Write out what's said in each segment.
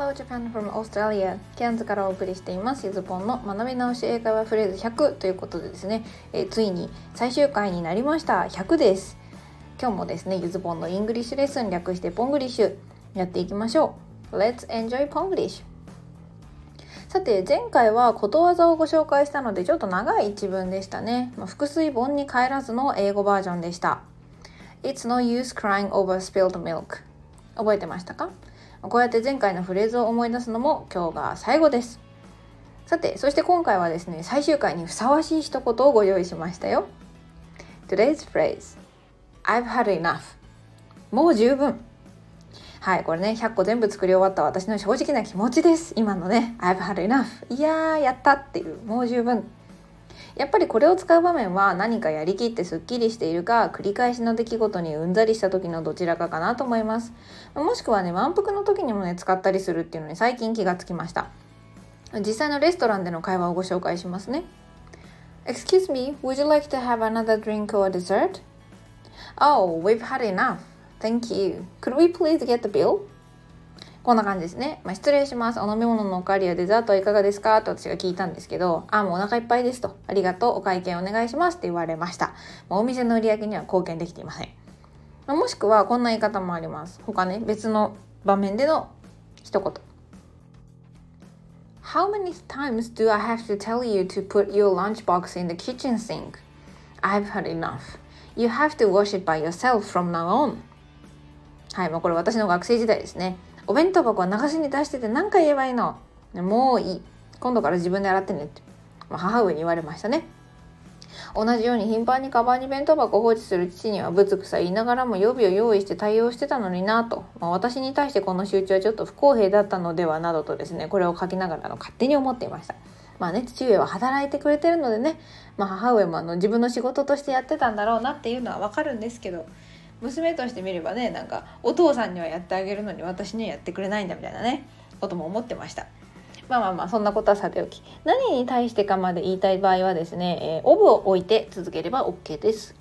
Hello Japan from Australia ケアンズからお送りしています。ゆずぽんの学び直し英会話フレーズ100ということでですね、えー、ついに最終回になりました。100です。今日もですねゆずぽんの English lesson 略してポングリッシュ。やっていきましょう。Let's enjoy ポングリッシュさて前回はことわざをご紹介したのでちょっと長い一文でしたね、まあ、覆水盆に返らずの英語バージョンでした It's no use crying over spilled milk 覚えてましたかこうやって前回のフレーズを思い出すのも今日が最後です。さてそして今回はですね最終回にふさわしい一言をご用意しましたよ。Today's phrase I've had enough. もう十分。はいこれね100個全部作り終わった私の正直な気持ちです。今のね I've had enough. いやーやったっていう。もう十分。やっぱりこれを使う場面は何かやりきってすっきりしているか繰り返しの出来事にうんざりした時のどちらかかなと思いますもしくはね満腹の時にもね使ったりするっていうのに最近気がつきました実際のレストランでの会話をご紹介しますね Excuse me, would you like to have another drink or dessert? Oh, we've had enough. Thank you. Could we please get the bill? こんな感じですね。まあ、失礼します。お飲み物のおかわりやデザートはいかがですか？と私が聞いたんですけど、あ、もうお腹いっぱいですと。ありがとう。お会計お願いしますって言われました。まあ、お店の売り上げには貢献できていません。まあ、もしくはこんな言い方もあります。他ね、別の場面での一言。How many times do I have to tell you to put your lunchbox in the kitchen sink? I've had enough. You have to wash it by yourself from now on. はい、まあ、これ私の学生時代ですね。お弁当箱は流しに出してて何回言えばいいの？もういい。今度から自分で洗ってねって、まあ、母上に言われましたね。同じように頻繁にカバンに弁当箱を放置する父にはぶつくさ言いながらも予備を用意して対応してたのになと、まあ、私に対してこの集中はちょっと不公平だったのではなどとですねこれを書きながらの勝手に思っていました。まあね父上は働いてくれてるのでね、まあ、母上もあの自分の仕事としてやってたんだろうなっていうのはわかるんですけど。娘として見ればねなんかお父さんにはやってあげるのに私にはやってくれないんだみたいなねことも思ってました。まあまあまあそんなことはさておき。何に対してかまで言いたい場合はですね、えー、オブを置いて続ければ OK です。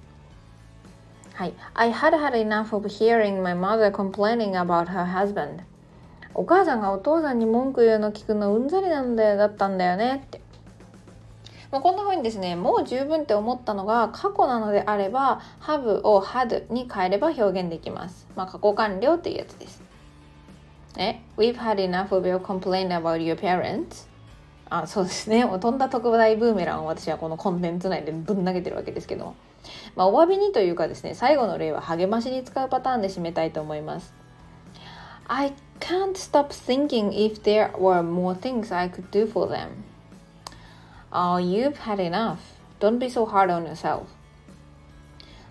はい。I had had enough of hearing my mother complaining about her husband. お母さんがお父さんに文句言うの聞くのうんざりなんだよだったんだよねって。まあ、こんな風にですねもう十分って思ったのが過去なのであれば have を had に変えれば表現できます、まあ、過去完了っていうやつです。ね We've had enough of your complaint about your parents? あそうですね。飛んだ特大ブーメランを私はこのコンテンツ内でぶん投げてるわけですけどまあ、お詫びにというかですね最後の例は励ましに使うパターンで締めたいと思います。I can't stop thinking if there were more things I could do for them. Oh, you've had enough. Don't be so hard on yourself.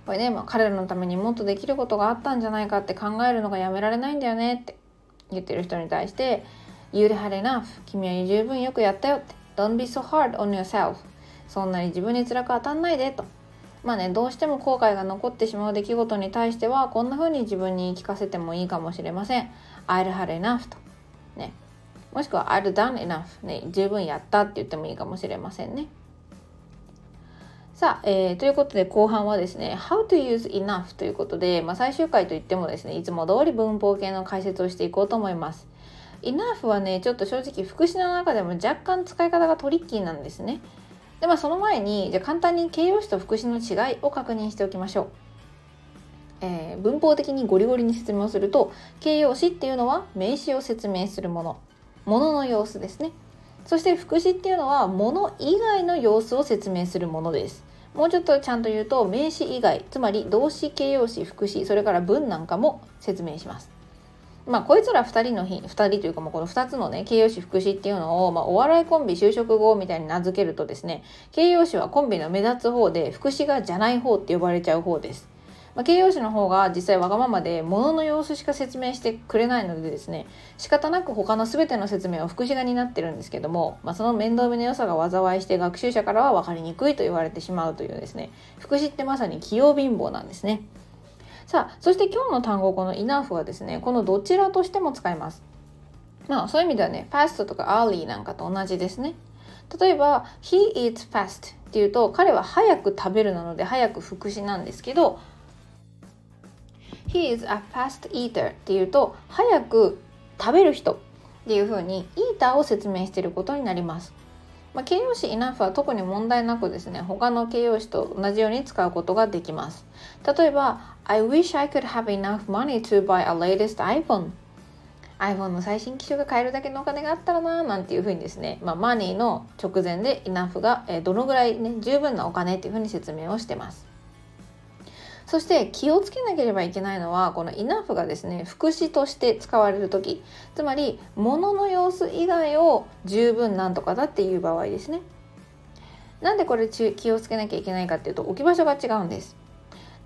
これね、まあ、彼らのためにもっとできることがあったんじゃないかって考えるのがやめられないんだよねって言ってる人に対して You've had enough. 君は十分よくやったよって Don't be so hard on yourself. そんなに自分に辛く当たんないでと。まあね、どうしても後悔が残ってしまう出来事に対してはこんな風に自分に聞かせてもいいかもしれません。I'd had enough と。ね。もしくは I've done enough ね十分やったって言ってもいいかもしれませんね。さあ、えー、ということで後半はですね How to use enough ということで、まあ、最終回といってもですねいつも通り文法系の解説をしていこうと思います。enough はねちょっと正直副詞の中でも若干使い方がトリッキーなんですね。でまあその前にじゃ簡単に形容詞と副詞の違いを確認しておきましょう。えー、文法的にゴリゴリに説明をすると形容詞っていうのは名詞を説明するもの。ものの様子ですね。そして副詞っていうのはもの以外の様子を説明するものです。もうちょっとちゃんと言うと名詞以外つまり動詞形容詞副詞それから文なんかも説明します。まあこいつら2人の日2人というかもうこの2つのね形容詞副詞っていうのを、まあ、お笑いコンビ就職後みたいに名付けるとですね形容詞はコンビの目立つ方で副詞がじゃない方って呼ばれちゃう方です。まあ、形容詞の方が実際わがままで物の様子しか説明してくれないのでですね仕方なく他の全ての説明を副詞がになってるんですけども、まあ、その面倒見の良さが災いして学習者からは分かりにくいと言われてしまうというですね副詞ってまさに器用貧乏なんですね。さあそして今日の単語この enough はですねこのどちらとしても使います。まあそういう意味ではね fast とか early なんかと同じですね。例えば he eats fast っていうと彼は早く食べるなので早く副詞なんですけど He is a fast eater っていうと早く食べる人っていうふうにイーターを説明していることになります。まあ、形容詞 enough は特に問題なくですね他の形容詞と同じように使うことができます。例えば I wish I could have enough money to buy a latest iPhone iPhone の最新機種が買えるだけのお金があったらななんていうふうにですね、まあ、マニーの直前で enough が、えどのぐらいね十分なお金っていうふうに説明をしてます。そして気をつけなければいけないのはこの enough がですね副詞として使われる時。つまり物の様子以外を十分なんとかだっていう場合ですね。なんでこれ気をつけなきゃいけないかっていうと置き場所が違うんです。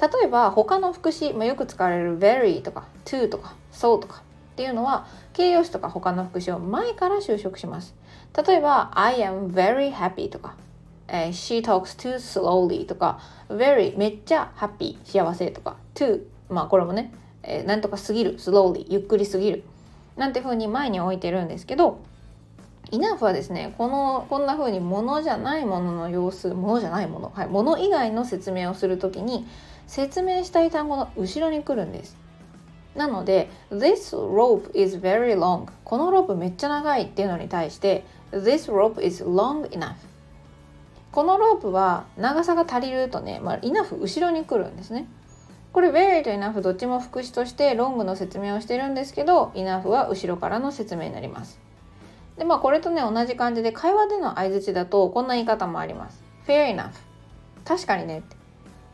例えば他の副詞、まあ、よく使われる very とか to とか so とかっていうのは形容詞とか他の副詞を前から修飾します。例えば I am very happy とかえー、she talks too slowly とか very めっちゃハッピー幸せとか too まあこれもね、えー、なんとかすぎる slowly ゆっくりすぎるなんて風に前に置いてるんですけど enough はですねこのこんな風にものじゃないものの様子ものじゃないものはいもの以外の説明をするときに説明したい単語の後ろに来るんです。なので This rope is very long このロープめっちゃ長いっていうのに対して This rope is long enough このロープは長さが足りるとね、まあ、イナフ後ろに来るんですね。これ very と enough どっちも副詞としてロングの説明をしてるんですけど enough は後ろからの説明になります。でまあこれとね同じ感じで会話での相づちだとこんな言い方もあります。fair enough 確かにねって。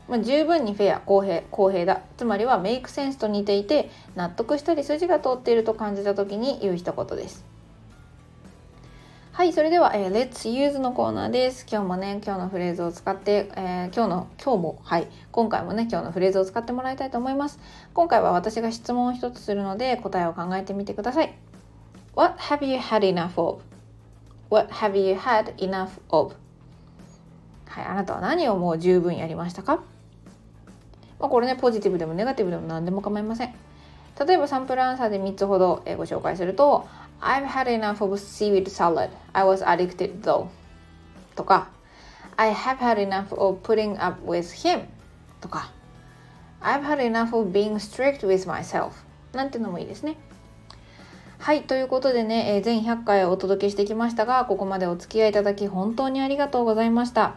まあ、十分にフェア公平公平だつまりはメイクセンスと似ていて納得したり筋が通っていると感じた時に言う一言です。はい、それでは、えー、Let's Use のコーナーです。今日もね、今日のフレーズを使って、えー、今日の、今日も、はい、今回もね、今日のフレーズを使ってもらいたいと思います。今回は私が質問を一つするので、答えを考えてみてください。What have you had enough of?What have you had enough of? はい、あなたは何をもう十分やりましたか？まあ、これね、ポジティブでもネガティブでも何でも構いません。例えばサンプルアンサーで3つほどご紹介すると I've had enough of seaweed salad. I was addicted though. とか I have had enough of putting up with him. とか I've had enough of being strict with myself. なんてのもいいですね。はい、ということでね、えー、全100回お届けしてきましたが、ここまでお付き合いいただき本当にありがとうございました。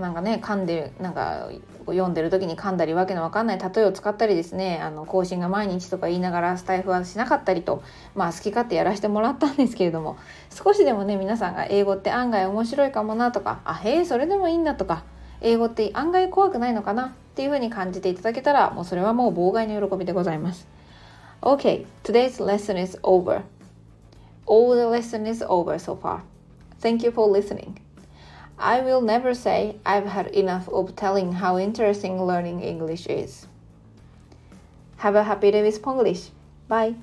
なんかね噛んでなんか読んでる時に噛んだりわけのわかんない例えを使ったりですねあの更新が毎日とか言いながらスタイフはしなかったりとまあ好き勝手やらせてもらったんですけれども少しでもね皆さんが英語って案外面白いかもなとかあへえそれでもいいんだとか英語って案外怖くないのかなっていうふうに感じていただけたらもうそれはもう妨害の喜びでございます。Okay, today's lesson is over. All the lesson is over so far. Thank you for listening. I will never say I've had enough of telling how interesting learning English is. Have a happy day with Ponglish. Bye.